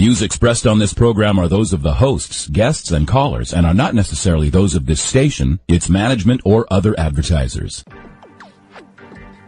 views expressed on this program are those of the hosts, guests, and callers and are not necessarily those of this station, its management, or other advertisers.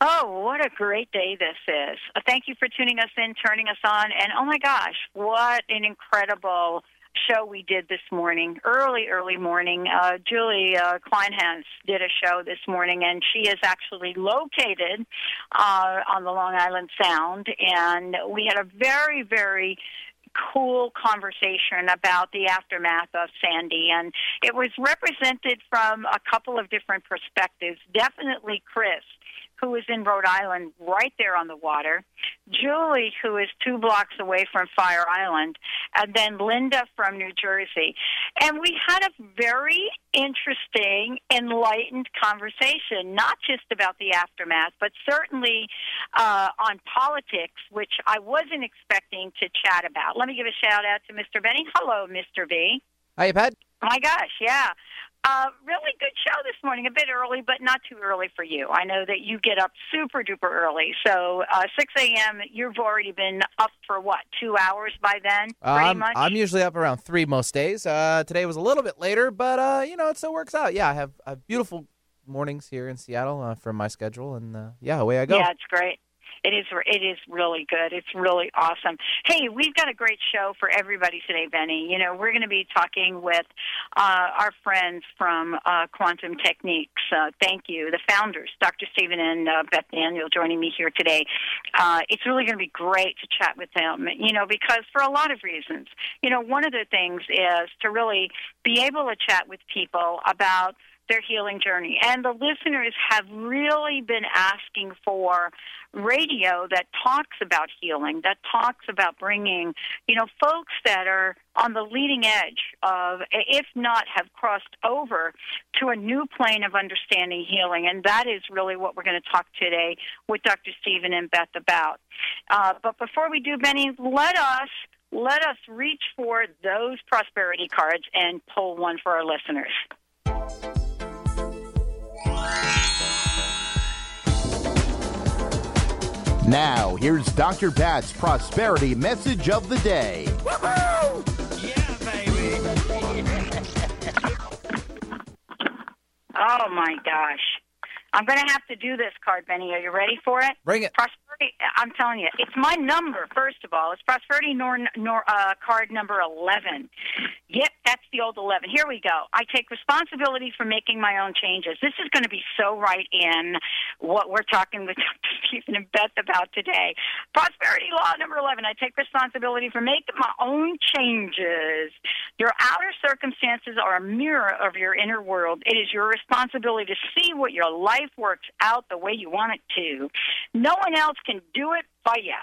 Oh, what a great day this is. Uh, thank you for tuning us in, turning us on, and oh my gosh, what an incredible show we did this morning, early, early morning. Uh, Julie uh, Kleinhans did a show this morning, and she is actually located uh, on the Long Island Sound, and we had a very, very cool conversation about the aftermath of Sandy, and it was represented from a couple of different perspectives. Definitely Chris who is in Rhode Island, right there on the water, Julie, who is two blocks away from Fire Island, and then Linda from New Jersey. And we had a very interesting, enlightened conversation, not just about the aftermath, but certainly uh, on politics, which I wasn't expecting to chat about. Let me give a shout out to Mr. Benny. Hello, Mr. B. Hi, Pat. Oh my gosh, yeah. Uh, really good show this morning. A bit early, but not too early for you. I know that you get up super duper early. So uh, 6 a.m. You've already been up for what? Two hours by then, pretty Um, much. I'm usually up around three most days. Uh, today was a little bit later, but uh, you know it still works out. Yeah, I have, I have beautiful mornings here in Seattle uh, from my schedule, and uh, yeah, away I go. Yeah, it's great. It is. It is really good. It's really awesome. Hey, we've got a great show for everybody today, Benny. You know, we're going to be talking with uh, our friends from uh, Quantum Techniques. Uh, thank you, the founders, Dr. Stephen and uh, Beth Daniel, joining me here today. Uh, it's really going to be great to chat with them. You know, because for a lot of reasons. You know, one of the things is to really be able to chat with people about their healing journey. And the listeners have really been asking for radio that talks about healing, that talks about bringing, you know, folks that are on the leading edge of, if not have crossed over to a new plane of understanding healing. And that is really what we're going to talk today with Dr. Stephen and Beth about. Uh, but before we do, Benny, let us let us reach for those prosperity cards and pull one for our listeners. Now, here's Dr. Pat's prosperity message of the day. Oh my gosh. I'm going to have to do this card, Benny. Are you ready for it? Bring it. Prosperity. I'm telling you, it's my number. First of all, it's prosperity nor, nor uh, card number 11. Yep, that's the old 11. Here we go. I take responsibility for making my own changes. This is going to be so right in what we're talking with Dr. Stephen and Beth about today. Prosperity law number 11. I take responsibility for making my own changes. Your outer circumstances are a mirror of your inner world. It is your responsibility to see what your life works out the way you want it to. No one else can do it you.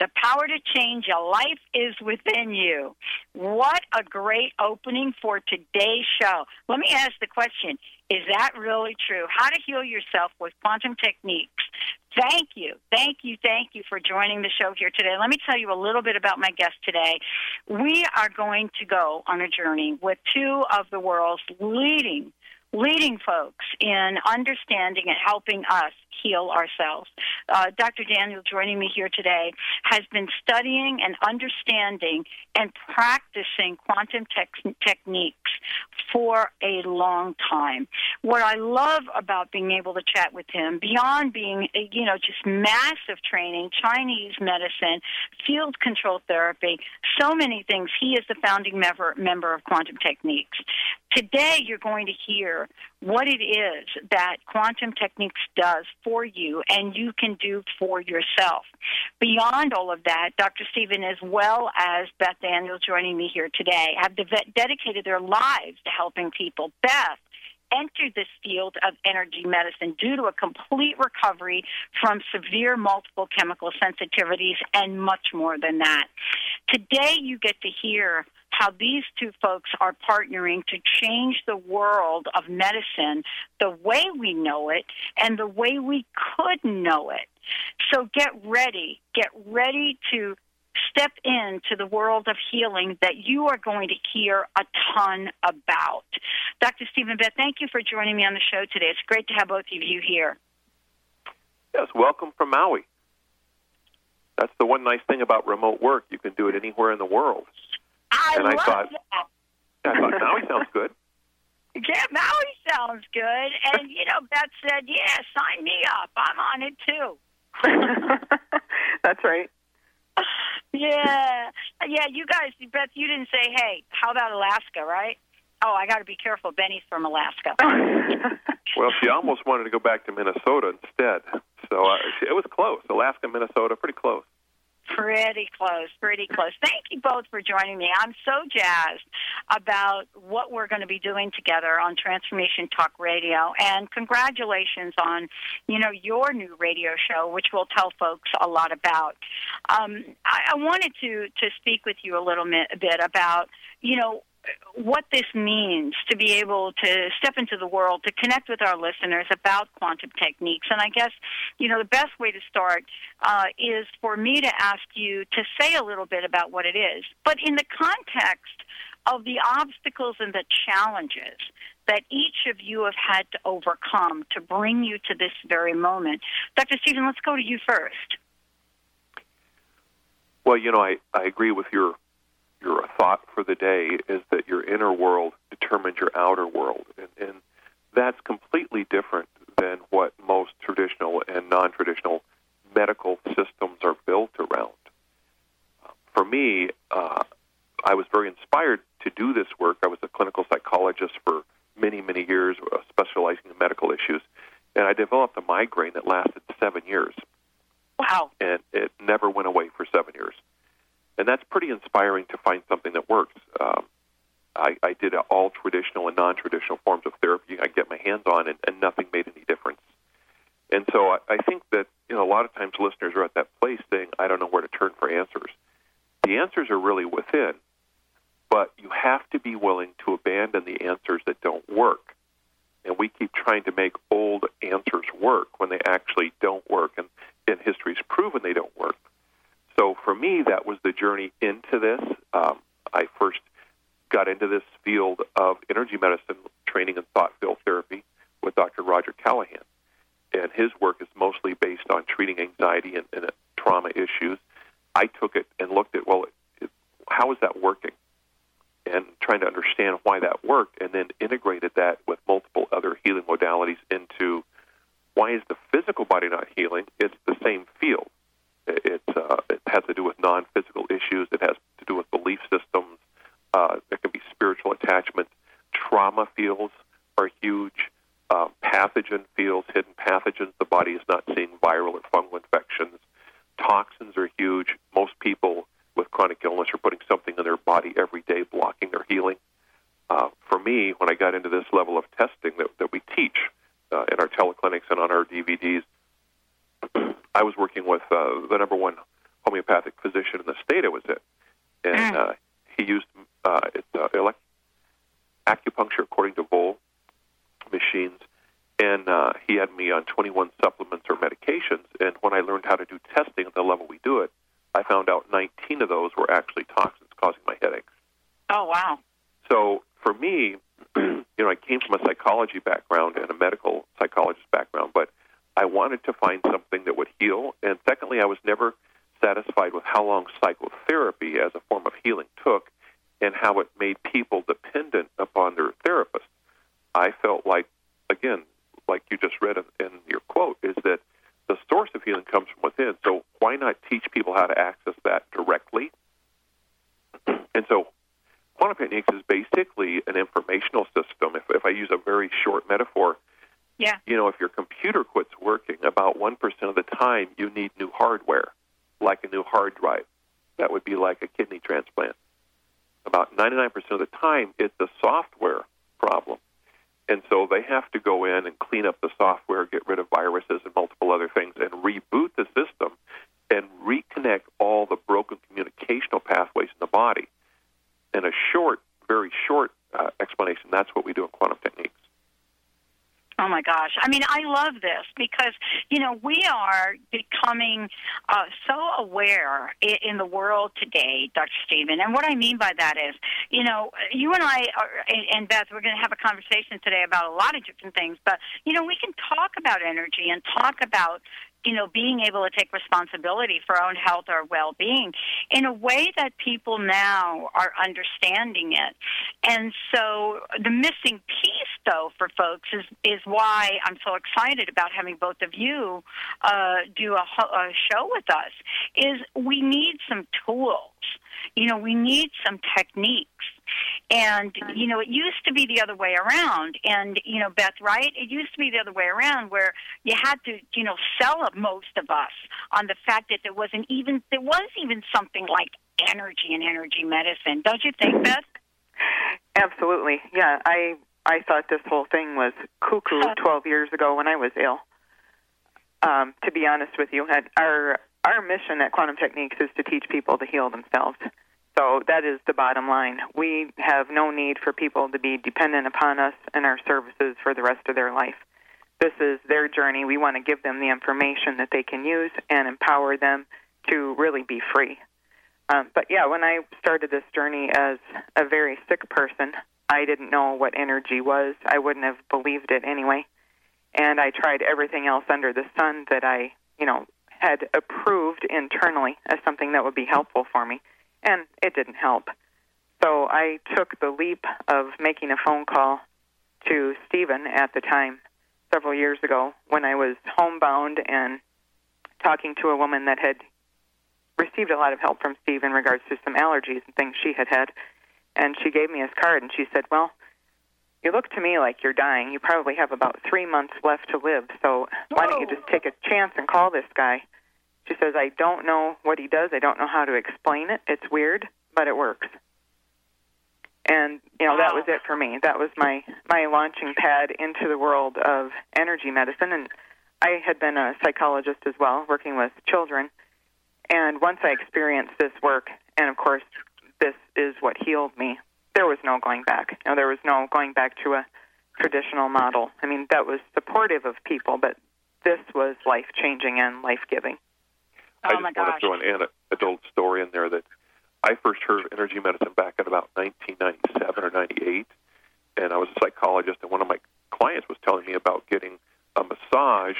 The power to change your life is within you. What a great opening for today's show. Let me ask the question Is that really true? How to heal yourself with quantum techniques. Thank you, thank you, thank you for joining the show here today. Let me tell you a little bit about my guest today. We are going to go on a journey with two of the world's leading leading folks in understanding and helping us heal ourselves. Uh, Dr. Daniel, joining me here today, has been studying and understanding and practicing quantum tech- techniques for a a long time. What I love about being able to chat with him, beyond being, you know, just massive training, Chinese medicine, field control therapy, so many things. He is the founding member, member of Quantum Techniques. Today, you're going to hear what it is that Quantum Techniques does for you and you can do for yourself. Beyond all of that, Dr. Stephen, as well as Beth Daniel joining me here today, have de- dedicated their lives to helping people. Beth, entered this field of energy medicine due to a complete recovery from severe multiple chemical sensitivities and much more than that. Today, you get to hear how these two folks are partnering to change the world of medicine the way we know it and the way we could know it. So get ready. Get ready to step into the world of healing that you are going to hear a ton about. Dr. Stephen Beth, thank you for joining me on the show today. It's great to have both of you here. Yes, welcome from Maui. That's the one nice thing about remote work. You can do it anywhere in the world. I and I thought, that. I thought Maui sounds good. Yeah, Maui sounds good. And, you know, Beth said, yeah, sign me up. I'm on it too. That's right. Yeah. Yeah, you guys, Beth, you didn't say, hey, how about Alaska, right? Oh, I got to be careful. Benny's from Alaska. Well, she almost wanted to go back to Minnesota instead. So uh, it was close. Alaska, Minnesota, pretty close. Pretty close, pretty close. Thank you both for joining me. I'm so jazzed about what we're going to be doing together on Transformation Talk Radio, and congratulations on, you know, your new radio show, which we'll tell folks a lot about. Um, I, I wanted to to speak with you a little bit, a bit about, you know, what this means to be able to step into the world, to connect with our listeners about quantum techniques. And I guess, you know, the best way to start uh, is for me to ask you to say a little bit about what it is, but in the context of the obstacles and the challenges that each of you have had to overcome to bring you to this very moment. Dr. Stephen, let's go to you first. Well, you know, I, I agree with your your thought for the day is that your inner world determines your outer world, and, and that's completely different than what most traditional and non-traditional medical systems are built around. For me, uh, I was very inspired to do this work. I was a clinical psychologist for many, many years, uh, specializing in medical issues, and I developed a migraine that lasted seven years, Wow. and it never went away for seven years and that's pretty inspiring to find something that works. Um, I, I did all traditional forms of therapy I get my hands on, and, and nothing made any difference. And so I, I think that you know a lot of times listeners are at that place saying, "I don't know where to turn for answers." The answers are really within, but you have to be willing to abandon the answers that don't work. And we keep trying to make old answers work when they actually don't work, and, and history's proven they don't work. So for me, that was the journey into this. Um, I first got into this field of energy medicine training and thought field therapy with Dr. Roger Callahan. And his work is mostly based on treating anxiety and, and trauma issues. I took it and looked at, well, it, how is that working? And trying to understand why that worked, and then integrated that with multiple other healing modalities into why is the physical body not healing? It's the same field. It, uh, it has to do with non-physical issues. It has to do with belief systems. Uh, there can be spiritual attachment. Trauma fields are huge. Uh, pathogen fields, hidden pathogens the body is not seeing, viral or fungal infections. Toxins are huge. Most people with chronic illness are putting something in their body every day, blocking their healing. Uh, for me, when I got into this level of testing that, that we teach uh, in our teleclinics and on our DVDs, I was working with uh, the number one homeopathic physician in the state I was in, and uh, he used uh, it's, uh, elect- acupuncture according to Voll machines, and uh, he had me on 21 supplements or medications. And when I learned how to do testing at the level we do it, I found out 19 of those were actually toxins causing my headaches. Oh, wow. So for me, you know, I came from a psychology background and a medical psychologist background, but I wanted to find something that would heal. And secondly, I was never satisfied with how long psychotherapy as a form of healing took and how it made people dependent upon their therapist. I felt like, again, like you just read in, your quote, is that the source of healing comes from within. So why not teach people how to access that directly? and so quantum techniques is basically an informational system. If, if I use a very short metaphor, Yeah. you know, if your computer quits working, about 1% of the time you need new hardware, like a new hard drive. That would be like a kidney transplant. About 99% of the time, it's a software problem. And so they have to go in and clean up the software, get rid of viruses and multiple other things, and reboot the system and reconnect all the broken communicational pathways in the body. In a short, very short uh, explanation, that's what we do in quantum techniques. Oh my gosh. I mean, I love this because, you know, we are becoming uh, so aware in, the world today, Dr. Stephen. And what I mean by that is, you know, you and I are, and Beth, we're going to have a conversation today about a lot of different things, but, you know, we can talk about energy and talk about you know, being able to take responsibility for our own health or well-being in a way that people now are understanding it. And so the missing piece, though, for folks is is why I'm so excited about having both of you uh, do a, a show with us. Is we need some tools. You know, we need some techniques. And, you know, it used to be the other way around. And, you know, Beth, right? It used to be the other way around where you had to, you know, sell up most of us on the fact that there wasn't even, there was even something like energy and energy medicine. Don't you think, Beth? Absolutely. Yeah, I I thought this whole thing was cuckoo 12 years ago when I was ill. Um, to be honest with you, our our mission at Quantum Techniques is to teach people to heal themselves. So that is the bottom line. We have no need for people to be dependent upon us and our services for the rest of their life. This is their journey. We want to give them the information that they can use and empower them to really be free. Um, but yeah, when I started this journey as a very sick person, I didn't know what energy was. I wouldn't have believed it anyway. And I tried everything else under the sun that I, you know, had approved internally as something that would be helpful for me, and it didn't help. So I took the leap of making a phone call to Stephen at the time, several years ago, when I was homebound and talking to a woman that had received a lot of help from Steve in regards to some allergies and things she had had. And she gave me his card and she said, Well, you look to me like you're dying. You probably have about three months left to live. So why don't you just take a chance and call this guy? She says, I don't know what he does. I don't know how to explain it. It's weird, but it works. And you know that was it for me. That was my my launching pad into the world of energy medicine. And I had been a psychologist as well, working with children. And once I experienced this work, and of course, this is what healed me, there was no going back. You know, there was no going back to a traditional model. I mean, that was supportive of people, but this was life changing and life giving. I oh, just want to throw an anecdotal story in there that I first heard of energy medicine back in about 1997 or 98, and I was a psychologist, and one of my clients was telling me about getting a massage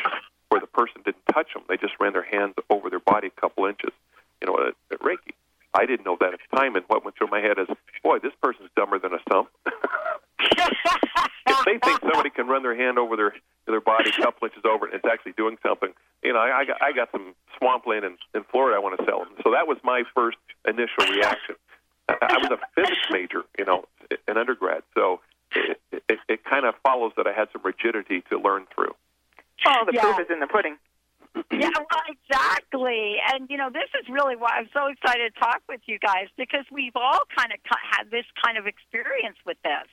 where the person didn't touch them; they just ran their hands over their body a couple inches, you know, at, at Reiki. I didn't know that at the time, and what went through my head is, boy, this person's dumber than a stump. if they think somebody can run their hand over their their body a couple inches over and it's actually doing something, you know, I, I got I got some swampland in, in Florida I want to sell them. So that was my first initial reaction. I, I was a physics major, you know, in undergrad, so it, it, it kind of follows that I had some rigidity to learn through. Oh, the Yeah. proof is in the pudding. Yeah, well, exactly. And, you know, this is really why I'm so excited to talk with you guys because we've all kind of had this kind of experience with this.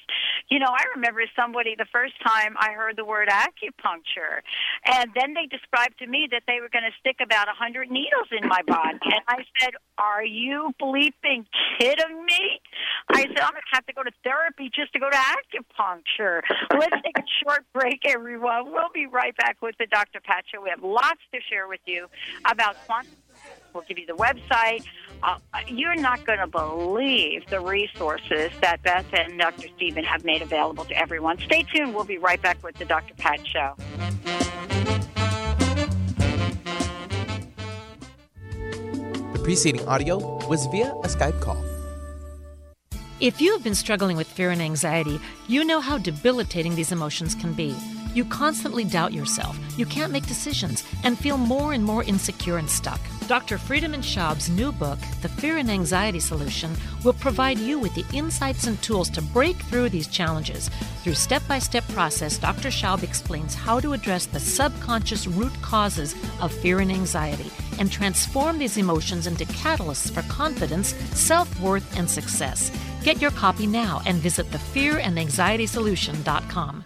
You know, I remember somebody the first time I heard the word acupuncture, and then they described to me that they were going to stick about a 100 needles in my body. And I said, Are you bleeping kidding me? I said, I'm going to have to go to therapy just to go to acupuncture. Let's take a short break, everyone. We'll be right back with the Dr. Pat We have lots to share with you about quantum. We'll give you the website. Uh, you're not going to believe the resources that Beth and Dr. Stephen have made available to everyone. Stay tuned. We'll be right back with the Dr. Pat Show. The preceding audio was via a Skype call. If you have been struggling with fear and anxiety, you know how debilitating these emotions can be. You constantly doubt yourself, you can't make decisions, and feel more and more insecure and stuck. Dr. Friedemann Schaub's new book, The Fear and Anxiety Solution, will provide you with the insights and tools to break through these challenges. Through step by step process, Dr. Schaub explains how to address the subconscious root causes of fear and anxiety and transform these emotions into catalysts for confidence, self worth, and success. Get your copy now and visit thefearandanxietysolution.com.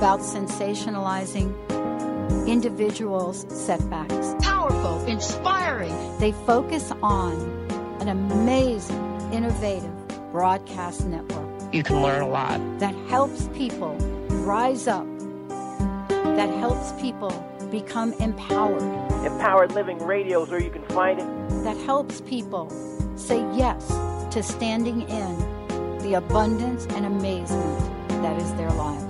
about sensationalizing individuals' setbacks. Powerful, inspiring. They focus on an amazing, innovative broadcast network. You can learn a lot. That helps people rise up, that helps people become empowered. Empowered Living Radio is where you can find it. That helps people say yes to standing in the abundance and amazement that is their lives.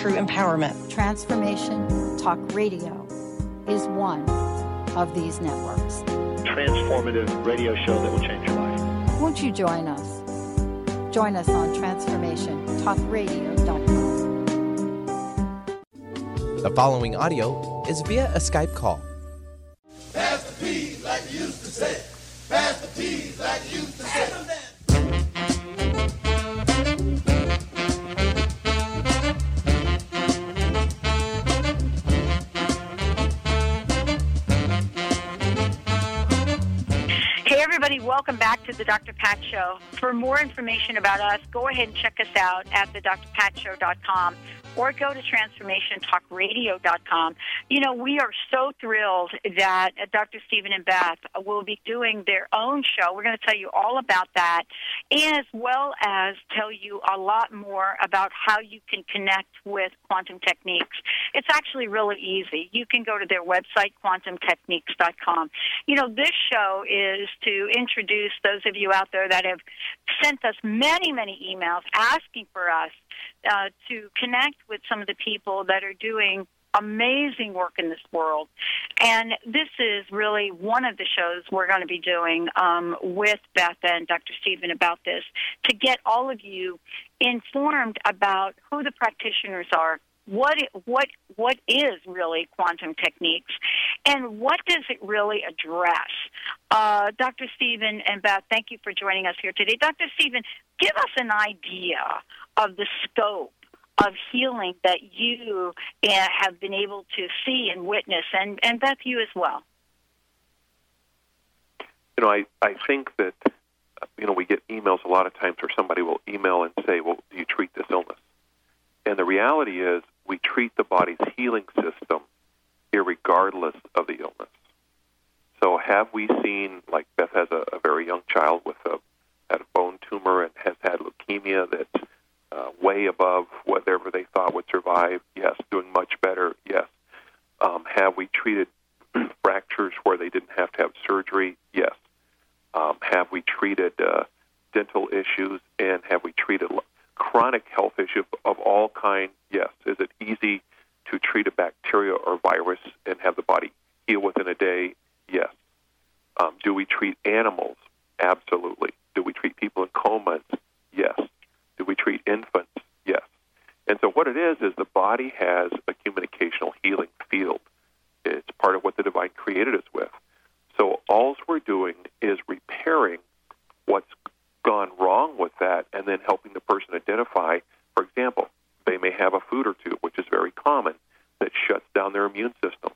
True empowerment. Transformation Talk Radio is one of these networks. Transformative radio show that will change your life. Won't you join us? Join us on transformationtalkradio.com. The following audio is via a Skype call. Pass the peas like you used to say. Pass the peas like you used to say. Welcome back to the Dr. Pat Show. For more information about us, go ahead and check us out at thedrpatshow.com or go to transformationtalkradio.com. You know, we are so thrilled that Dr. Stephen and Beth will be doing their own show. We're going to tell you all about that, as well as tell you a lot more about how you can connect with quantum techniques. It's actually really easy. You can go to their website, quantumtechniques.com. You know, this show is to introduce those of you out there that have sent us many, many emails asking for us uh, to connect with some of the people that are doing amazing work in this world. And this is really one of the shows we're going to be doing um, with Beth and Dr. Stephen about this to get all of you informed about who the practitioners are. What what what is really quantum techniques, and what does it really address? Uh, Dr. Stephen and Beth, thank you for joining us here today. Dr. Stephen, give us an idea of the scope of healing that you uh, have been able to see and witness, and, and Beth, you as well. You know, I, I think that, you know, we get emails a lot of times where somebody will email and say, well, do you treat this illness? And the reality is we treat the body's healing system irregardless of the illness. So have we seen, like Beth has a, a very young child with a, had a bone tumor and has had leukemia that's uh, way above whatever they thought would survive. Yes, doing much better. Yes. Um, have we treated fractures where they didn't have to have surgery? Yes. Um, have we treated uh, dental issues, and have we treated chronic health issue of all kind? Yes. Is it easy to treat a bacteria or virus and have the body heal within a day? Yes. Um, do we treat animals? Absolutely. Do we treat people in comas? Yes. Do we treat infants? Yes. And so what it is is the body has a communicational healing field. It's part of what the divine created us with. So all we're doing is repairing what's gone wrong with that and then helping the person identify, for example, they may have a food or two, which is very common, that shuts down their immune system.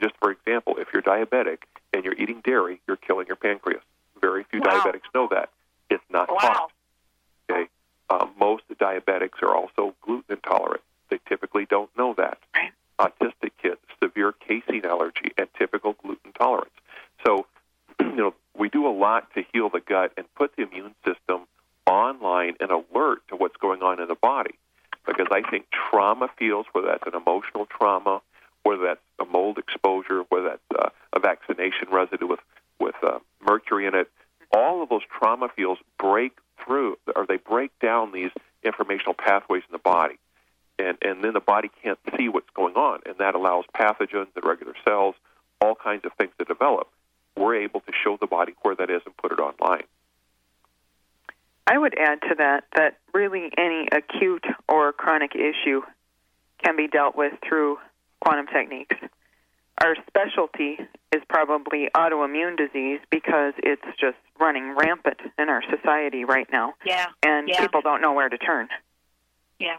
Just for example, if you're diabetic and you're eating dairy, you're killing your pancreas. Very few Wow. diabetics know that. It's not Wow. taught. Okay. Uh, most diabetics are also gluten intolerant. They typically don't know that. Right. Autistic kids, severe casein allergy, and typical gluten tolerance. So, you know, we do a lot to heal the gut and put the immune system online and alert to what's going on in the body. Because I think trauma feels, whether that's an emotional trauma, whether that's a mold exposure, whether that's uh, a vaccination residue with with uh, mercury in it, all of those trauma fields break through, or they break down these informational pathways in the body, and and then the body can't see what's going on, and that allows pathogens, the regular cells, all kinds of things to develop. We're able to show the body where that is and put it online. I would add to that that really any acute or chronic issue can be dealt with through quantum techniques. Our specialty is probably autoimmune disease because it's just running rampant in our society right now, Yeah. and yeah. people don't know where to turn. Yeah.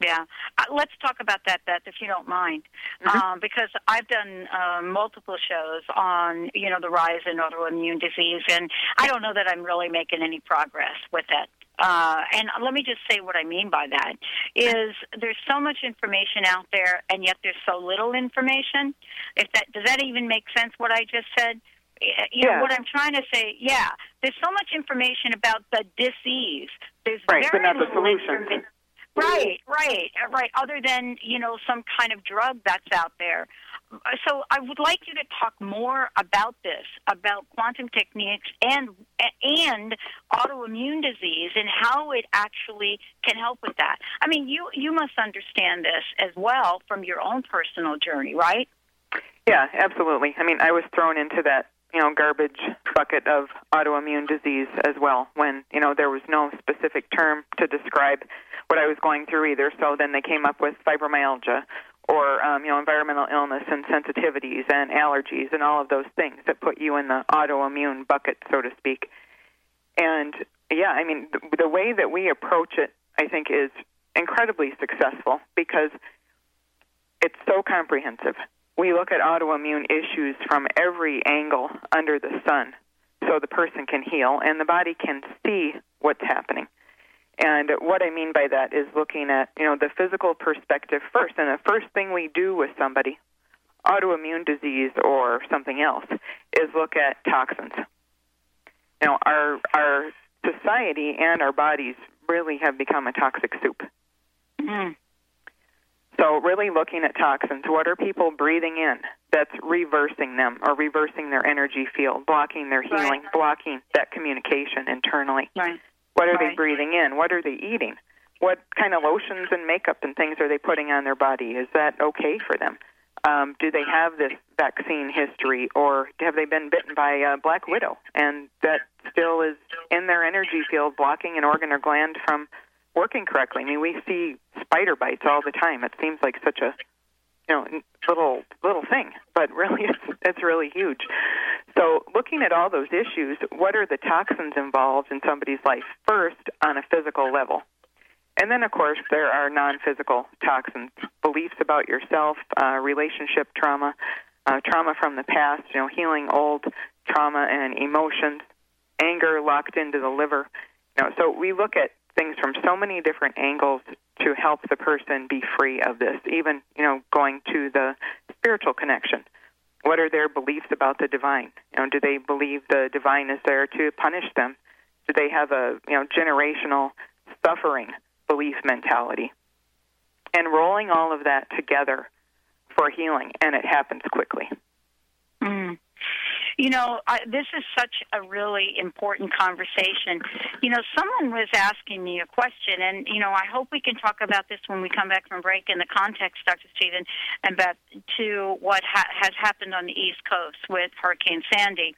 Yeah. Uh, let's talk about that, Beth, if you don't mind, Mm-hmm. um, because I've done uh, multiple shows on, you know, the rise in autoimmune disease, and I don't know that I'm really making any progress with it. Uh, and let me just say what I mean by that is there's so much information out there, and yet there's so little information. If that does that even make sense? What I just said. You Yeah. know what I'm trying to say? Yeah, there's so much information about the disease. There's Right, but very not the informa- Right, right, uh, right. Other than you know some kind of drug that's out there. So I would like you to talk more about this, about quantum techniques and and autoimmune disease and how it actually can help with that. I mean, you you must understand this as well from your own personal journey, right? Yeah, absolutely. I mean, I was thrown into that, you know, garbage bucket of autoimmune disease as well when, you know, there was no specific term to describe what I was going through either. So then they came up with fibromyalgia or, um, you know, environmental illness and sensitivities and allergies and all of those things that put you in the autoimmune bucket, so to speak. And yeah, I mean, the, the way that we approach it, I think, is incredibly successful because it's so comprehensive. We look at autoimmune issues from every angle under the sun so the person can heal and the body can see what's happening. And what I mean by that is looking at, you know, the physical perspective first. And the first thing we do with somebody, autoimmune disease or something else, is look at toxins. Know, our our society and our bodies really have become a toxic soup. Mm. So, really looking at toxins, what are people breathing in that's reversing them or reversing their energy field, blocking their healing, blocking that communication internally? Right. What are they breathing in? What are they eating? What kind of lotions and makeup and things are they putting on their body? Is that okay for them? Um, do they have this vaccine history, or have they been bitten by a black widow, and that still is in their energy field, blocking an organ or gland from working correctly? I mean, we see spider bites all the time. It seems like such a you know little little thing, but really it's it's really huge. So, looking at all those issues, what are the toxins involved in somebody's life first on a physical level? And then, of course, there are non physical toxins, beliefs about yourself, uh, relationship trauma, uh, trauma from the past, you know, healing old trauma and emotions, anger locked into the liver. You know, so we look at things from so many different angles to help the person be free of this, even, you know, going to the spiritual connection. What are their beliefs about the divine? You know, do they believe the divine is there to punish them? Do they have a you know generational suffering belief mentality? And rolling all of that together for healing, and it happens quickly. Mm. You know, I, this is such a really important conversation. You know, someone was asking me a question, and you know, I hope we can talk about this when we come back from break in the context, Dr. Stephen, and Beth, to what ha- has happened on the East Coast with Hurricane Sandy.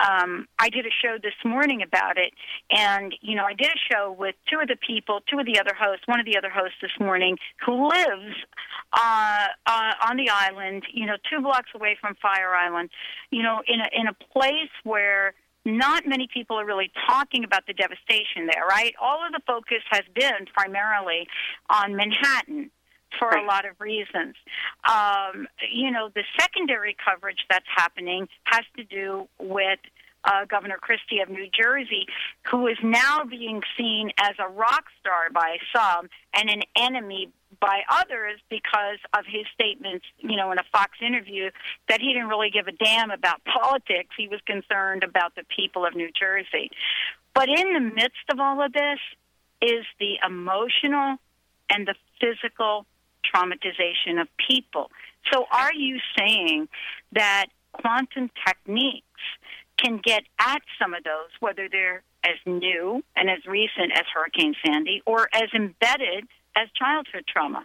Um, I did a show this morning about it, and you know, I did a show with two of the people, two of the other hosts, one of the other hosts this morning who lives uh, uh, on the island, you know, two blocks away from Fire Island, you know, in a in a place where not many people are really talking about the devastation there, right? All of the focus has been primarily on Manhattan for a lot of reasons. Um, you know, the secondary coverage that's happening has to do with uh, Governor Christie of New Jersey, who is now being seen as a rock star by some and an enemy by others because of his statements, you know, in a Fox interview that he didn't really give a damn about politics. He was concerned about the people of New Jersey. But in the midst of all of this is the emotional and the physical traumatization of people. So are you saying that quantum techniques can get at some of those, whether they're as new and as recent as Hurricane Sandy or as embedded as childhood trauma.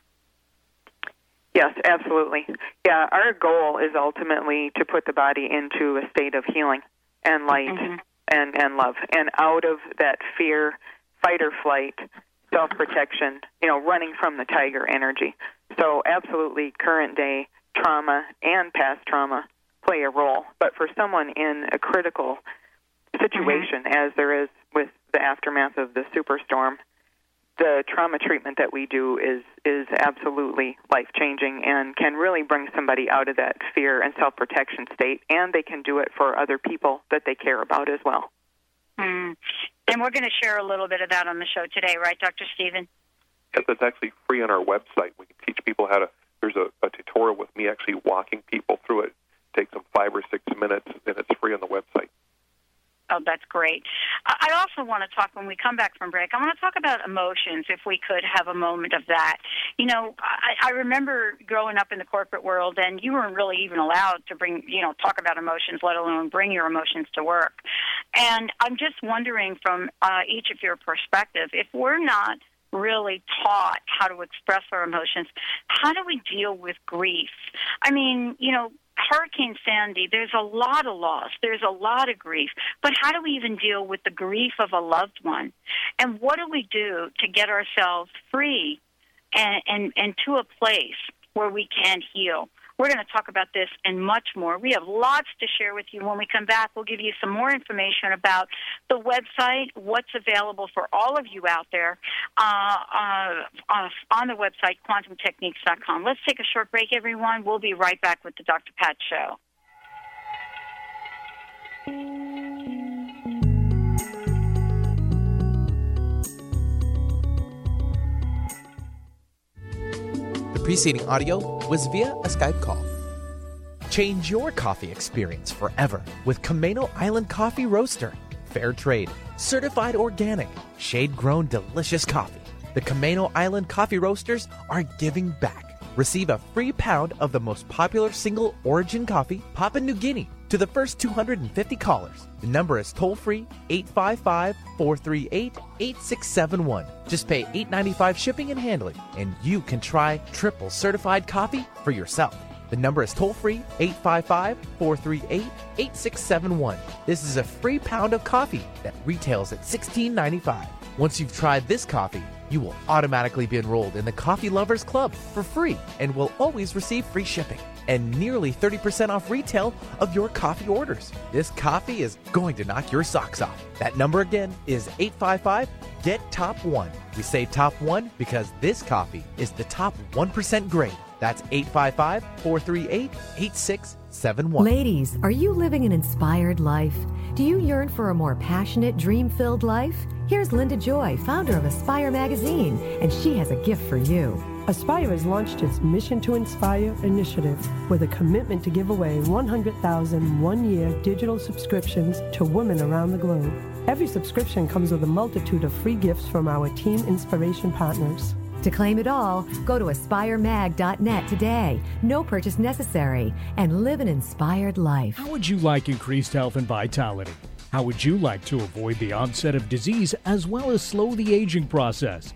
Yes, absolutely. Yeah, our goal is ultimately to put the body into a state of healing and light mm-hmm. and, and love and out of that fear, fight or flight, self protection, you know, running from the tiger energy. So, absolutely, current day trauma and past trauma play a role. But for someone in a critical situation, mm-hmm. as there is with the aftermath of the superstorm, the trauma treatment that we do is is absolutely life changing and can really bring somebody out of that fear and self protection state, and they can do it for other people that they care about as well. Mm. And we're going to share a little bit of that on the show today, right, Dr. Stephen? Yes, that's actually free on our website. We can teach people how to. There's a, a tutorial with me actually walking people through it. it. Takes them five or six minutes, and it's free on the website. Oh, that's great. I also want to talk when we come back from break. I want to talk about emotions, if we could have a moment of that. You know, I, I remember growing up in the corporate world, and you weren't really even allowed to bring, you know, talk about emotions, let alone bring your emotions to work. And I'm just wondering, from uh, each of your perspective, if we're not really taught how to express our emotions, how do we deal with grief? I mean, you know, Hurricane Sandy, there's a lot of loss, there's a lot of grief, but how do we even deal with the grief of a loved one? And what do we do to get ourselves free and, and, and to a place where we can heal? We're going to talk about this and much more. We have lots to share with you. When we come back, we'll give you some more information about the website, what's available for all of you out there uh, uh, on the website, quantumtechniques.com. Let's take a short break, everyone. We'll be right back with the Dr. Pat Show. Preceding audio was via a Skype call. Change your coffee experience forever with Camano Island Coffee Roaster. Fair trade, certified organic, shade grown delicious coffee. The Camano Island Coffee Roasters are giving back. Receive a free pound of the most popular single origin coffee, Papua New Guinea, to the first 250 callers. The number is toll free 855 438 8671. Just pay $8.95 shipping and handling, and you can try triple certified coffee for yourself. The number is toll free 855 438 8671. This is a free pound of coffee that retails at $16.95. Once you've tried this coffee, you will automatically be enrolled in the Coffee Lovers Club for free and will always receive free shipping and nearly 30% off retail of your coffee orders. This coffee is going to knock your socks off. That number again is 855 Get Top 1. We say Top 1 because this coffee is the top 1% grade. That's 855 438 8671. Ladies, are you living an inspired life? Do you yearn for a more passionate, dream filled life? Here's Linda Joy, founder of Aspire Magazine, and she has a gift for you. Aspire has launched its Mission to Inspire initiative with a commitment to give away 100,000 one year digital subscriptions to women around the globe. Every subscription comes with a multitude of free gifts from our team inspiration partners. To claim it all, go to aspiremag.net today. No purchase necessary and live an inspired life. How would you like increased health and vitality? How would you like to avoid the onset of disease as well as slow the aging process?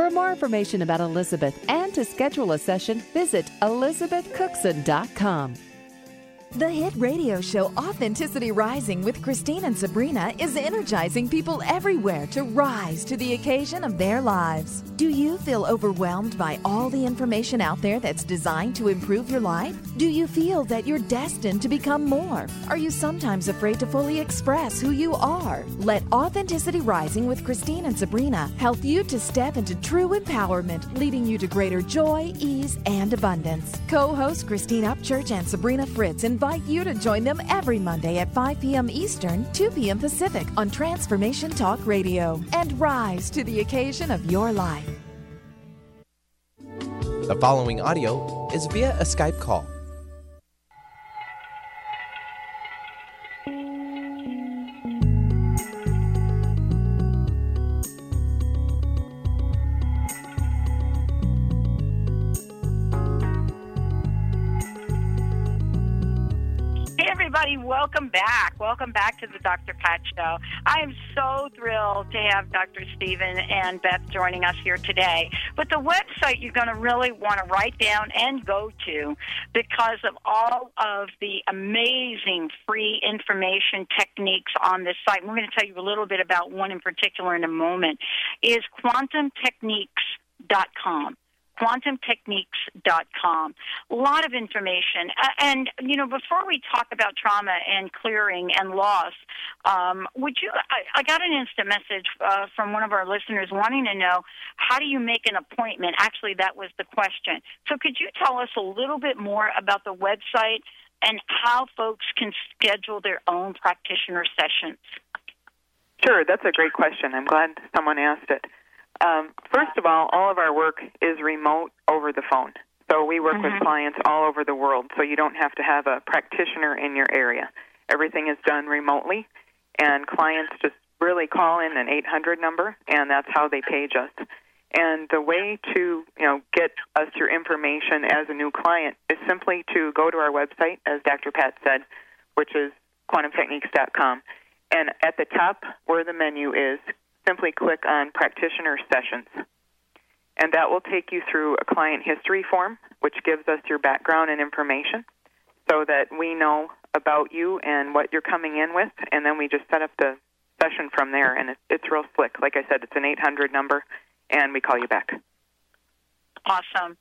For more information about Elizabeth and to schedule a session, visit elizabethcookson.com. The hit radio show Authenticity Rising with Christine and Sabrina is energizing people everywhere to rise to the occasion of their lives. Do you feel overwhelmed by all the information out there that's designed to improve your life? Do you feel that you're destined to become more? Are you sometimes afraid to fully express who you are? Let Authenticity Rising with Christine and Sabrina help you to step into true empowerment, leading you to greater joy, ease, and abundance. Co host Christine Upchurch and Sabrina Fritz invite you to join them every Monday at 5 p.m. Eastern, 2 p.m. Pacific on Transformation Talk Radio and rise to the occasion of your life. The following audio is via a Skype call. Welcome back. Welcome back to the Dr. Pat Show. I am so thrilled to have Dr. Stephen and Beth joining us here today. But the website you're going to really want to write down and go to because of all of the amazing free information techniques on this site. We're going to tell you a little bit about one in particular in a moment, is quantumtechniques.com quantumtechniques.com. A lot of information. Uh, and, you know, before we talk about trauma and clearing and loss, um, would you, I, I got an instant message uh, from one of our listeners wanting to know how do you make an appointment? Actually, that was the question. So could you tell us a little bit more about the website and how folks can schedule their own practitioner sessions? Sure, that's a great question. I'm glad someone asked it. Um, first of all, all of our work is remote over the phone. So we work with clients all over the world, so you don't have to have a practitioner in your area. Everything is done remotely, and clients just really call in an 800 number, and that's how they page us. And the way to you know get us your information as a new client is simply to go to our website, as Dr. Pat said, which is quantumtechniques.com. And at the top where the menu is, simply click on practitioner sessions. And that will take you through a client history form, which gives us your background and information so that we know about you and what you're coming in with. And then we just set up the session from there. And it's, it's real slick. Like I said, it's an 800 number, and we call you back. Awesome.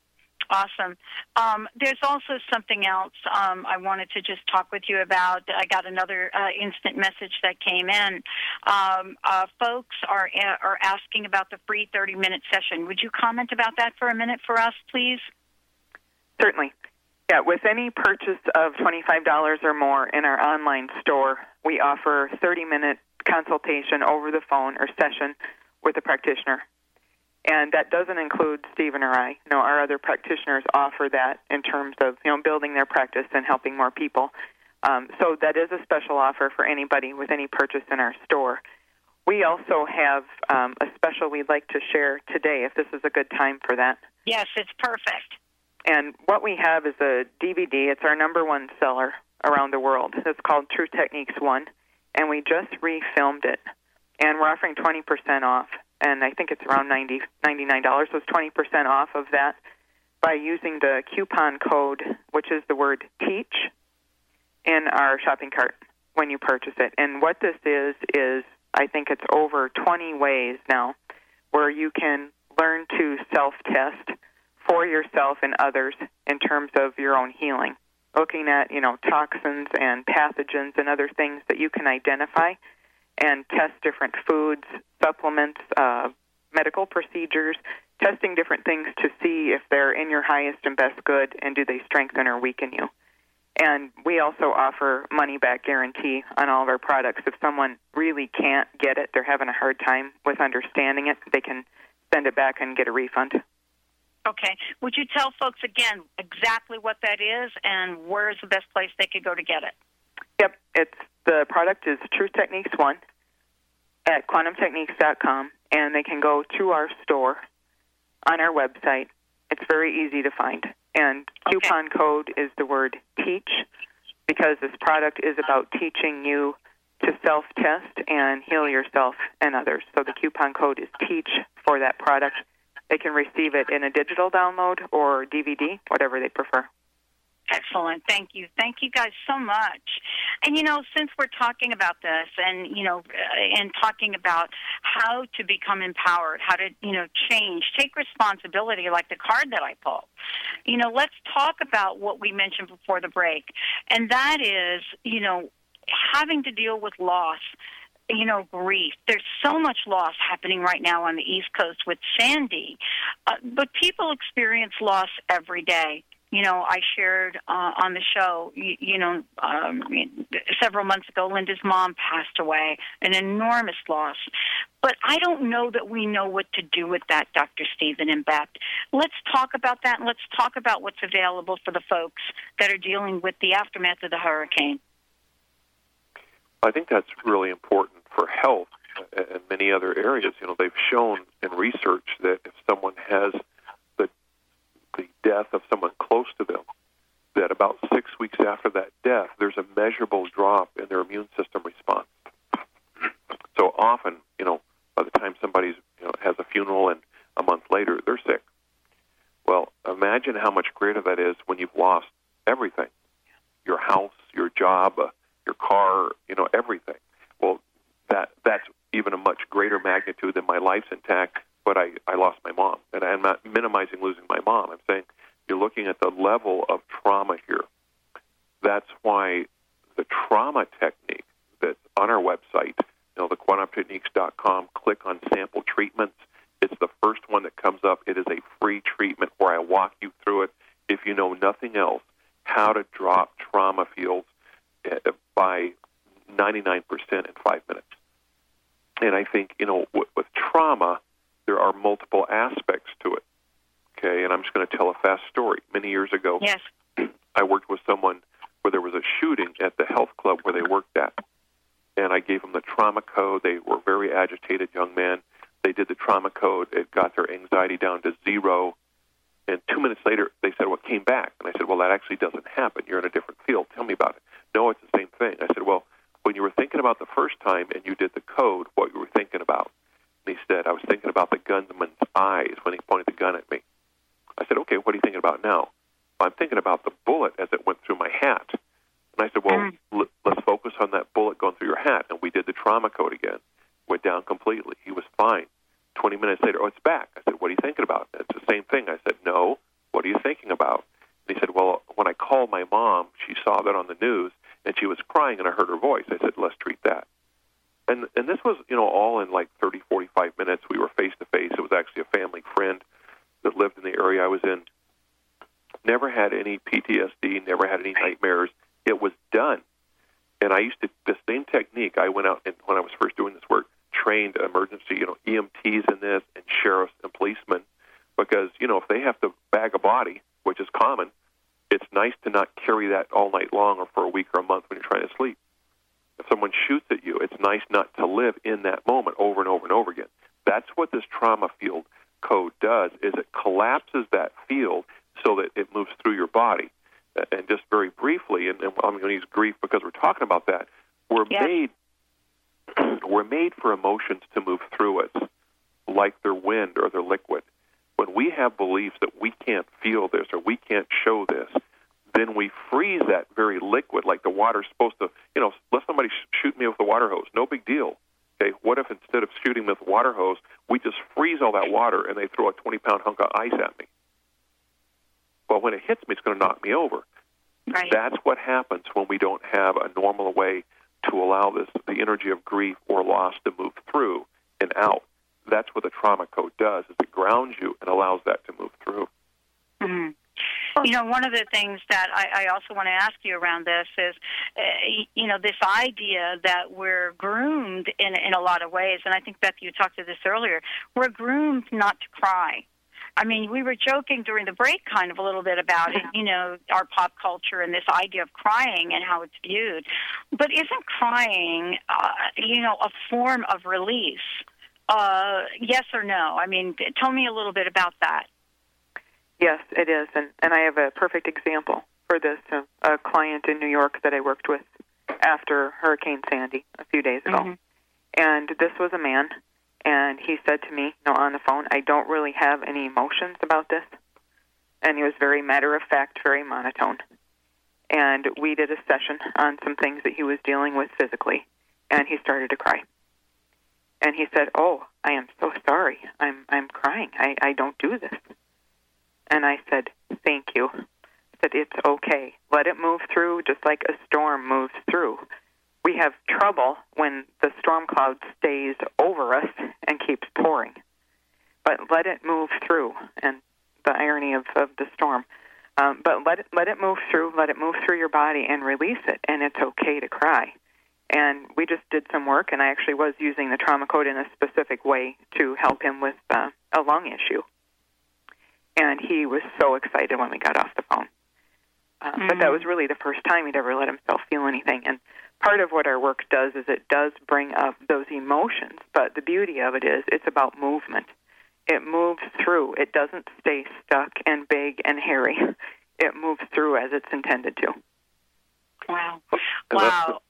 Awesome. Um, there's also something else um, I wanted to just talk with you about. I got another uh, instant message that came in. Um, uh, folks are are asking about the free 30 minute session. Would you comment about that for a minute for us, please? Certainly. Yeah, with any purchase of $25 or more in our online store, we offer 30 minute consultation over the phone or session with a practitioner. And that doesn't include Stephen or I. You know, our other practitioners offer that in terms of you know building their practice and helping more people. Um, so that is a special offer for anybody with any purchase in our store. We also have um, a special we'd like to share today, if this is a good time for that. Yes, it's perfect. And what we have is a DVD. It's our number one seller around the world. It's called Truth Techniques One, and we just refilmed it, and we're offering 20% off and I think it's around ninety ninety nine dollars. So it's twenty percent off of that by using the coupon code, which is the word teach, in our shopping cart. when you purchase it. And what this is is I think it's over 20 ways now where you can learn to self-test for yourself and others in terms of your own healing. Looking at, you know, toxins and pathogens and other things that you can identify and test different foods, supplements, uh, medical procedures, testing different things to see if they're in your highest and best good and do they strengthen or weaken you. And we also offer money back guarantee on all of our products. If someone really can't get it, they're having a hard time with understanding it, they can send it back and get a refund. Okay. Would you tell folks again exactly what that is and where is the best place they could go to get it? Yep, it's the product is Truth Techniques One at quantumtechniques.com, and they can go to our store on our website. It's very easy to find, and coupon code is the word teach because this product is about teaching you to self test and heal yourself and others. So the coupon code is teach for that product. They can receive it in a digital download or DVD, whatever they prefer. Excellent. Thank you. Thank you guys so much. And you know, since we're talking about this and, you know, uh, and talking about how to become empowered, how to, you know, change, take responsibility like the card that I pulled. You know, let's talk about what we mentioned before the break. And that is, you know, having to deal with loss you know, grief. There's so much loss happening right now on the East Coast with Sandy, uh, but people experience loss every day you know, I shared uh, on the show, you, you know, um, several months ago, Linda's mom passed away, an enormous loss. But I don't know that we know what to do with that, Dr. Stephen and Beth. Let's talk about that and let's talk about what's available for the folks that are dealing with the aftermath of the hurricane. I think that's really important for health and many other areas. You know, they've shown in research that if someone has death of someone close to them, that about six weeks after that death, there's a measurable drop in their immune system response. So often, you know, by the time somebody you know, has a funeral and a month later they're sick. Well, imagine how much greater that is when you've lost everything your house, your job, uh, your car, you know, everything. Well, that that's even a much greater magnitude than my life's intact but I, I lost my mom. And I'm not minimizing losing my mom. I'm saying you're looking at the level of trauma here. That's why the trauma technique that's on our website, you know, the quantumtechniques.com, click on sample treatments. It's the first one that comes up. It is a free treatment where I walk you through it. If you know nothing else, how to drop trauma fields eh, by 99% in five minutes. And I think, you know, with, with trauma, there are multiple aspects to it. Okay, and I'm just going to tell a fast story. Many years ago, yes. I worked with someone where there was a shooting at the health club where they worked at, and I gave them the trauma code. They were very agitated young men. They did the trauma code. It got their anxiety down to zero. And two minutes later, they said, "Well, it came back." And I said, "Well, that actually doesn't happen. You're in a different field. Tell me about it." No, it's the same thing. I said, "Well, when you were thinking about the first time and you did the code, what you were thinking about?" he said, I was thinking about the gunman's eyes when he pointed the gun at me. I said, okay, what are you thinking about now? I'm thinking about the bullet as it went through my hat. And I said, well, mm. l- let's focus on that bullet going through your hat. And we did the trauma code again. Went down completely. He was fine. 20 minutes later, oh, it's back. I said, what are you thinking about? It's the same thing. I said, no. What are you thinking about? And he said, well, when I called my mom, she saw that on the news, and she was crying, and I heard her voice. I said, let's treat that and and this was you know all in like 30 45 minutes. We were face to face it was actually a family friend that lived in the area i was in. Never had any ptsd never had any nightmares. It was done. And i used to the same technique. I went out and when i was first doing this work trained emergency you know emts in this and sheriffs and policemen because you know if they have to bag a body which is common it's nice to not carry that all night long or for a week or a month when you're trying to sleep if someone shoots at you, it's nice not to live in that moment over and over and over again. That's what this trauma field code does is it collapses that field so that it moves through your body. And just very briefly, and, and I'm going to use grief because we're talking about that. We're made we're made for emotions to move through us, like they're wind or they're liquid. When we have beliefs that we can't feel this or we can't show this, then we freeze that very liquid, like the water's supposed to. You know, let's somebody sh- shoot me with a water hose. No big deal. Okay, what if instead of shooting me with a water hose, we just freeze all that water and they throw a 20 pound hunk of ice at me? Well, when it hits me, it's going to knock me over. Right. That's what happens when we don't have a normal way to allow this the energy of grief or loss to move through and out. That's what the trauma code does: is it grounds you and allows that to move through. Mm-hmm. You know, one of the things that I, I also want to ask you around this is, uh, you know, this idea that we're groomed in in a lot of ways, and I think Beth, you talked to this earlier. We're groomed not to cry. I mean, we were joking during the break kind of a little bit about it, you know, our pop culture and this idea of crying and how it's viewed. But isn't crying, uh, you know, a form of release? Uh, yes or no? I mean, tell me a little bit about that. Yes, it is, and and I have a perfect example for this. A client in New York that I worked with after Hurricane Sandy a few days ago, Mm-hmm. and this was a man, and he said to me, you know, on the phone, I don't really have any emotions about this, and he was very matter of fact, very monotone, and we did a session on some things that he was dealing with physically, and he started to cry, and he said, "Oh, I am so sorry. I'm I'm crying. I I don't do this." And I said, Thank you. I said, It's okay. Let it move through just like a storm moves through. We have trouble when the storm cloud stays over us and keeps pouring. But let it move through, and the irony of, of the storm. Um, but let it, let it move through, let it move through your body and release it, and it's okay to cry. And we just did some work, and I actually was using the trauma code in a specific way to help him with uh, a lung issue and he was so excited when we got off the phone. Uh, Mm-hmm. But that was really the first time he'd ever let himself feel anything. And part of what our work does is it does bring up those emotions. But the beauty of it is it's about movement. It moves through. It doesn't stay stuck and big and hairy. It moves through as it's intended to. Wow. Wow.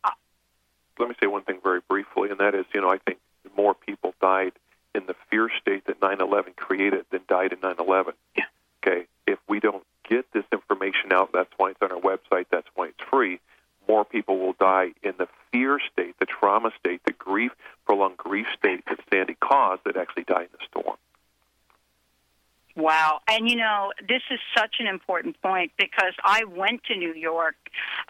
Let me say one thing very briefly, and that is, you know, I think more people died in the fear state that 9/11 created than died in 9/11. Yeah. Okay. If we don't get this information out, that's why it's on our website. That's why it's free. More people will die in the fear state, the trauma state, the grief, prolonged grief state that Sandy caused that actually died in the storm. Wow. And you know, this is such an important point because I went to New York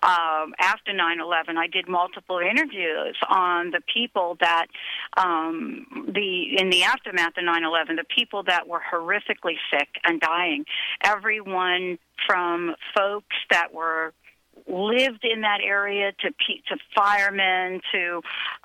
um, after 9 11. I did multiple interviews on the people that, um, the in the aftermath of 9 11, the people that were horrifically sick and dying. Everyone from folks that were lived in that area to pe- to firemen to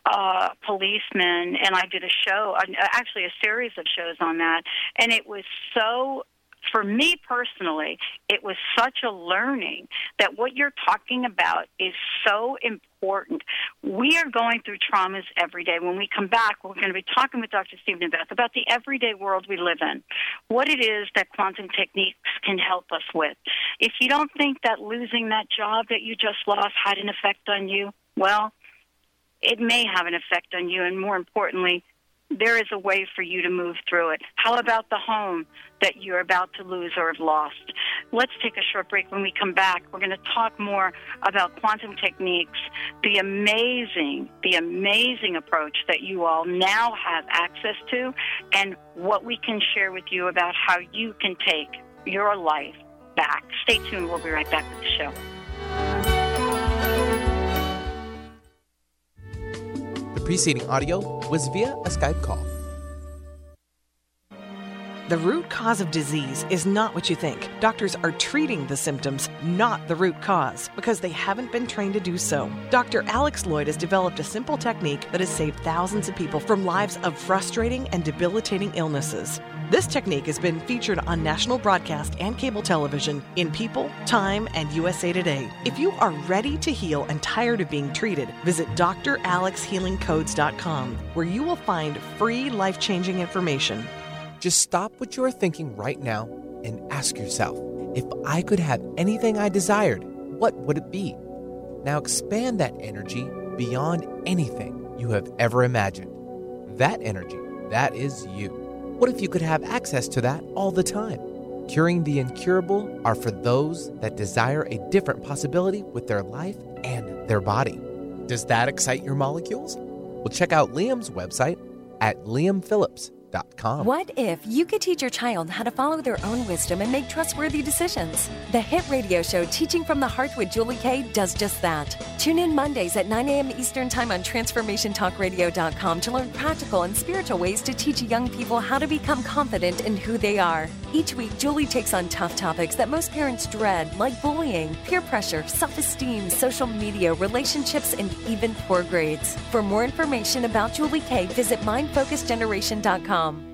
uh policemen and I did a show actually a series of shows on that and it was so for me personally it was such a learning that what you're talking about is so important we are going through traumas every day when we come back we're going to be talking with Dr. Stephen and Beth about the everyday world we live in what it is that quantum techniques can help us with if you don't think that losing that job that you just lost had an effect on you well it may have an effect on you and more importantly there is a way for you to move through it. How about the home that you're about to lose or have lost? Let's take a short break. When we come back, we're going to talk more about quantum techniques, the amazing, the amazing approach that you all now have access to, and what we can share with you about how you can take your life back. Stay tuned. We'll be right back with the show. Preceding audio was via a Skype call. The root cause of disease is not what you think. Doctors are treating the symptoms, not the root cause, because they haven't been trained to do so. Dr. Alex Loyd has developed a simple technique that has saved thousands of people from lives of frustrating and debilitating illnesses. This technique has been featured on national broadcast and cable television in People, Time, and USA Today. If you are ready to heal and tired of being treated, visit dralexhealingcodes.com, where you will find free life changing information. Just stop what you are thinking right now and ask yourself if I could have anything I desired, what would it be? Now expand that energy beyond anything you have ever imagined. That energy, that is you. What if you could have access to that all the time? Curing the incurable are for those that desire a different possibility with their life and their body. Does that excite your molecules? Well, check out Liam's website at liamphillips.com. What if you could teach your child how to follow their own wisdom and make trustworthy decisions? The hit radio show Teaching from the Heart with Julie Kay does just that. Tune in Mondays at 9 a.m. Eastern Time on TransformationTalkRadio.com to learn practical and spiritual ways to teach young people how to become confident in who they are. Each week, Julie takes on tough topics that most parents dread, like bullying, peer pressure, self esteem, social media, relationships, and even poor grades. For more information about Julie Kay, visit MindFocusGeneration.com um,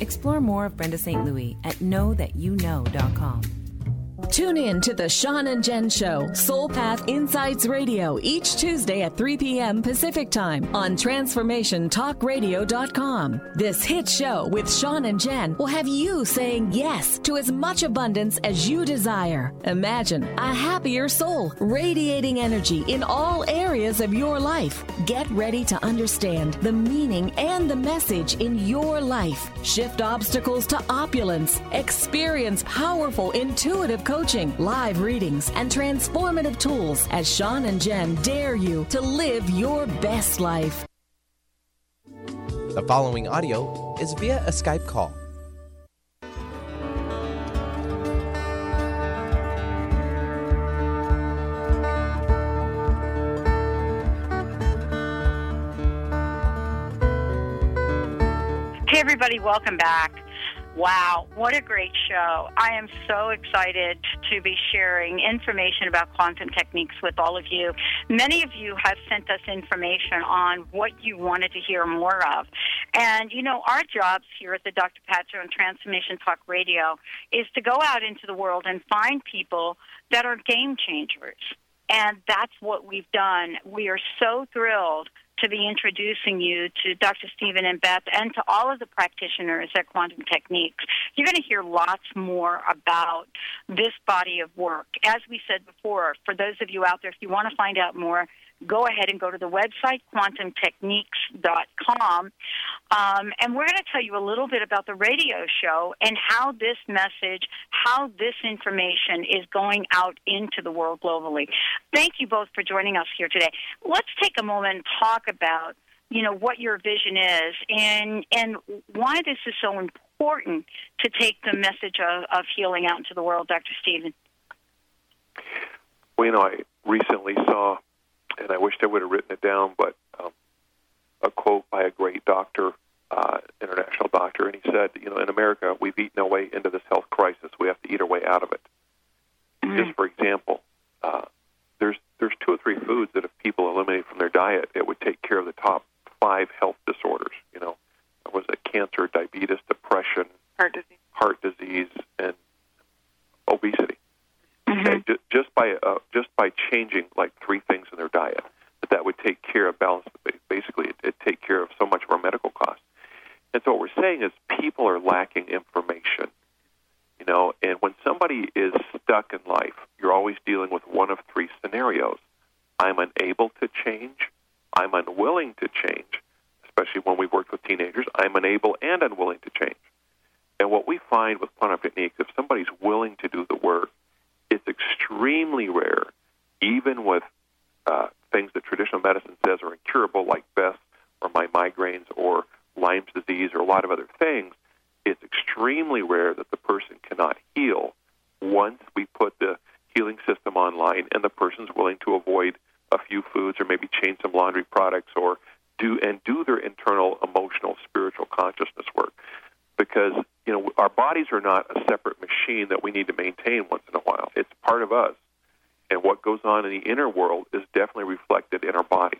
Explore more of Brenda St. Louis at knowthatyouknow.com. Tune in to the Sean and Jen Show, Soul Path Insights Radio, each Tuesday at 3 p.m. Pacific Time on TransformationTalkRadio.com. This hit show with Sean and Jen will have you saying yes to as much abundance as you desire. Imagine a happier soul, radiating energy in all areas of your life. Get ready to understand the meaning and the message in your life. Shift obstacles to opulence. Experience powerful, intuitive coaching, live readings, and transformative tools as Sean and Jen dare you to live your best life. The following audio is via a Skype call. Hey, everybody, welcome back. Wow, what a great show. I am so excited to be sharing information about quantum techniques with all of you. Many of you have sent us information on what you wanted to hear more of. And, you know, our jobs here at the Dr. Pat and Transformation Talk Radio is to go out into the world and find people that are game changers. And that's what we've done. We are so thrilled to be introducing you to Dr. Stephen and Beth and to all of the practitioners at Quantum Techniques. You're going to hear lots more about this body of work. As we said before, for those of you out there, if you want to find out more, go ahead and go to the website, quantumtechniques.com. Um, and we're going to tell you a little bit about the radio show and how this message, how this information is going out into the world globally. Thank you both for joining us here today. Let's take a moment and talk about you know what your vision is and and why this is so important to take the message of, of healing out into the world, Dr. Stephen. Well, you know, I recently saw and I wished I would have written it down, but um, a quote by a great doctor, uh, international doctor, and he said, you know, in America, we've eaten our way into this health crisis. We have to eat our way out of it. Mm-hmm. Just for example, uh, there's there's two or three foods that if people eliminate from their diet, it would take care of the top five health disorders. You know, was it cancer, diabetes, depression, heart disease, heart disease, and obesity. Mm-hmm. Okay, just, just by uh, just by changing like three things in their diet, that that would take care of balance. Basically, it, it take care of so much of our medical costs. And so what we're saying is people are lacking information. You know, and when somebody is stuck in life, you're always dealing with one of three scenarios. I'm unable to change. I'm unwilling to change, especially when we've worked with teenagers. I'm unable and unwilling to change. And what we find with quantum techniques, if somebody's willing to do the work, extremely rare, even with uh, things that traditional medicine says are incurable, like Beth or my migraines or Lyme's disease or a lot of other things. It's extremely rare that the person cannot heal once we put the healing system online and the person's willing to avoid a few foods or maybe change some laundry products or do and do their internal emotional spiritual consciousness work because you know our bodies are not a separate machine that we need to maintain once in a while. It's part of us. And what goes on in the inner world is definitely reflected in our body.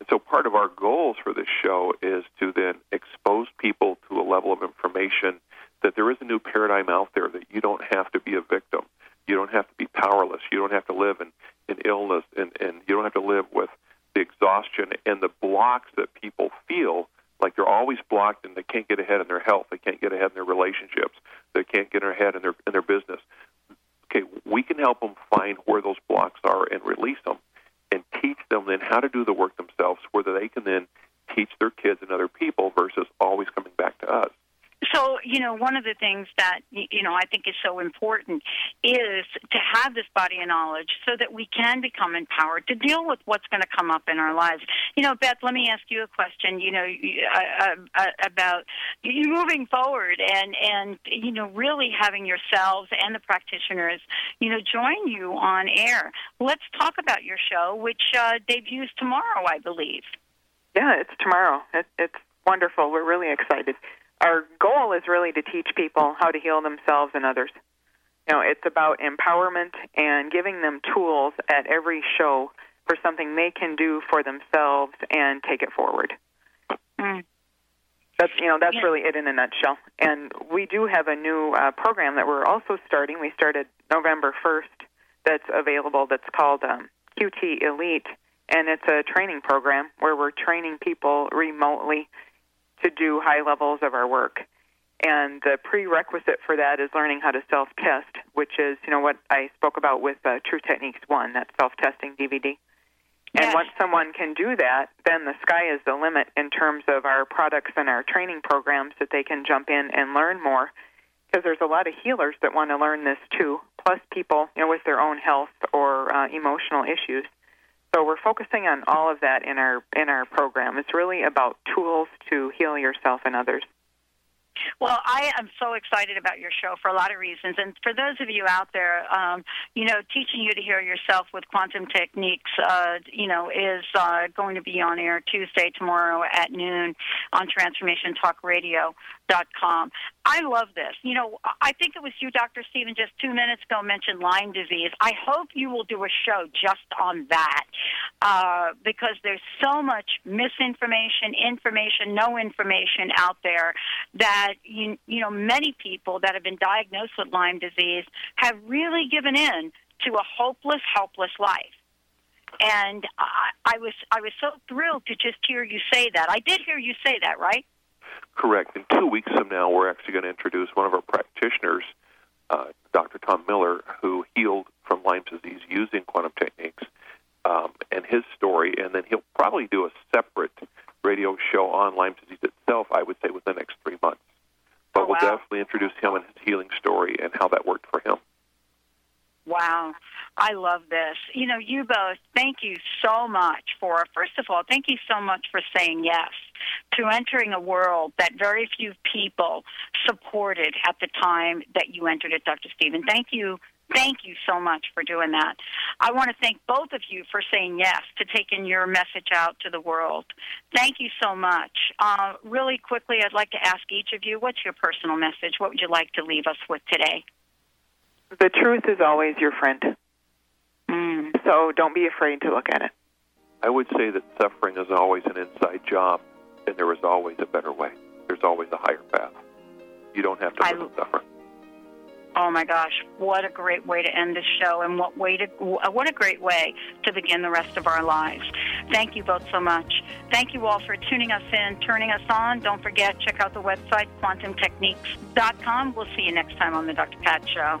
And so part of our goals for this show is to then expose people to a level of information that there is a new paradigm out there that you don't have to be a victim. You don't have to be powerless. You don't have to live in, in illness and, and you don't have to live with the exhaustion and the blocks that people feel like they're always blocked and they can't get ahead in their health, they can't get ahead in their relationships, they can't get ahead in their in their business. Okay, we can help them find where those blocks are and release them, and teach them then how to do the work themselves, where they can then teach their kids and other people versus always coming back to us. So, you know, one of the things that, you know, I think is so important is to have this body of knowledge so that we can become empowered to deal with what's going to come up in our lives. You know, Beth, let me ask you a question, you know, uh, uh, about you moving forward and, and, you know, really having yourselves and the practitioners, you know, join you on air. Let's talk about your show, which uh, debuts tomorrow, I believe. Yeah, it's tomorrow. It, it's wonderful. We're really excited our goal is really to teach people how to heal themselves and others. You know, it's about empowerment and giving them tools at every show for something they can do for themselves and take it forward. Mm. That's you know that's yeah. really it in a nutshell. And we do have a new uh, program that we're also starting. We started November first. That's available. That's called um, QT Elite, and it's a training program where we're training people remotely to do high levels of our work. And the prerequisite for that is learning how to self test, which is, you know, what I spoke about with uh, Truth Techniques 1, that self testing DVD. And yes. once someone can do that, then the sky is the limit in terms of our products and our training programs that they can jump in and learn more. Because there's a lot of healers that want to learn this too, plus people you know, with their own health or uh, emotional issues. So we're focusing on all of that in our in our program. It's really about tools to heal yourself and others. Well, I am so excited about your show for a lot of reasons. And for those of you out there, um, you know, teaching you to heal yourself with quantum techniques, uh, you know, is uh, going to be on air Tuesday, tomorrow at noon on TransformationTalkRadio.com. I love this. You know, I think it was you, Dr. Stephen, just two minutes ago mentioned Lyme disease. I hope you will do a show just on that uh, because there's so much misinformation, information, no information out there that, you, you know, many people that have been diagnosed with Lyme disease have really given in to a hopeless, helpless life and I, I was I was so thrilled to just hear you say that. I did hear you say that, right? Correct. In two weeks from now, we're actually going to introduce one of our practitioners, uh, Dr. Tom Miller, who healed from Lyme disease using quantum techniques, um, and his story. And then he'll probably do a separate radio show on Lyme disease itself, I would say, within the next three months. But oh, wow. we'll definitely introduce him and his healing story and how that worked for him. Wow. I love this. You know, you both, thank you so much for, first of all, thank you so much for saying yes to entering a world that very few people supported at the time that you entered it, Dr. Stephen. Thank you. Thank you so much for doing that. I want to thank both of you for saying yes to taking your message out to the world. Thank you so much. Uh, really quickly, I'd like to ask each of you what's your personal message? What would you like to leave us with today? The truth is always your friend. Mm. So don't be afraid to look at it. I would say that suffering is always an inside job, and there is always a better way. There's always a higher path. You don't have to live in suffering. Oh my gosh, what a great way to end this show and what way to what a great way to begin the rest of our lives. Thank you both so much. Thank you all for tuning us in, turning us on. Don't forget check out the website quantumtechniques.com. We'll see you next time on the Dr. Pat show.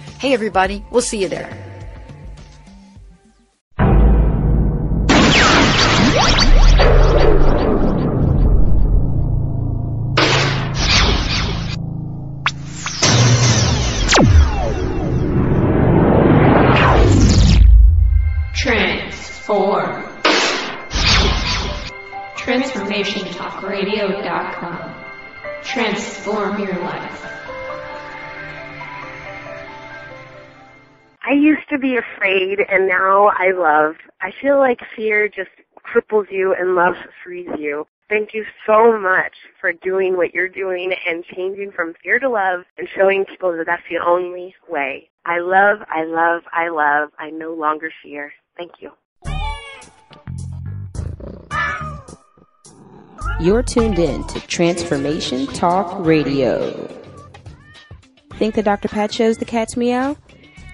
Hey, everybody, we'll see you there. Transform. TransformationTalkRadio.com. Transform your life. I used to be afraid and now I love. I feel like fear just cripples you and love frees you. Thank you so much for doing what you're doing and changing from fear to love and showing people that that's the only way. I love, I love, I love. I no longer fear. Thank you. You're tuned in to Transformation Talk Radio. Think the Dr. Pat shows the cat's meow?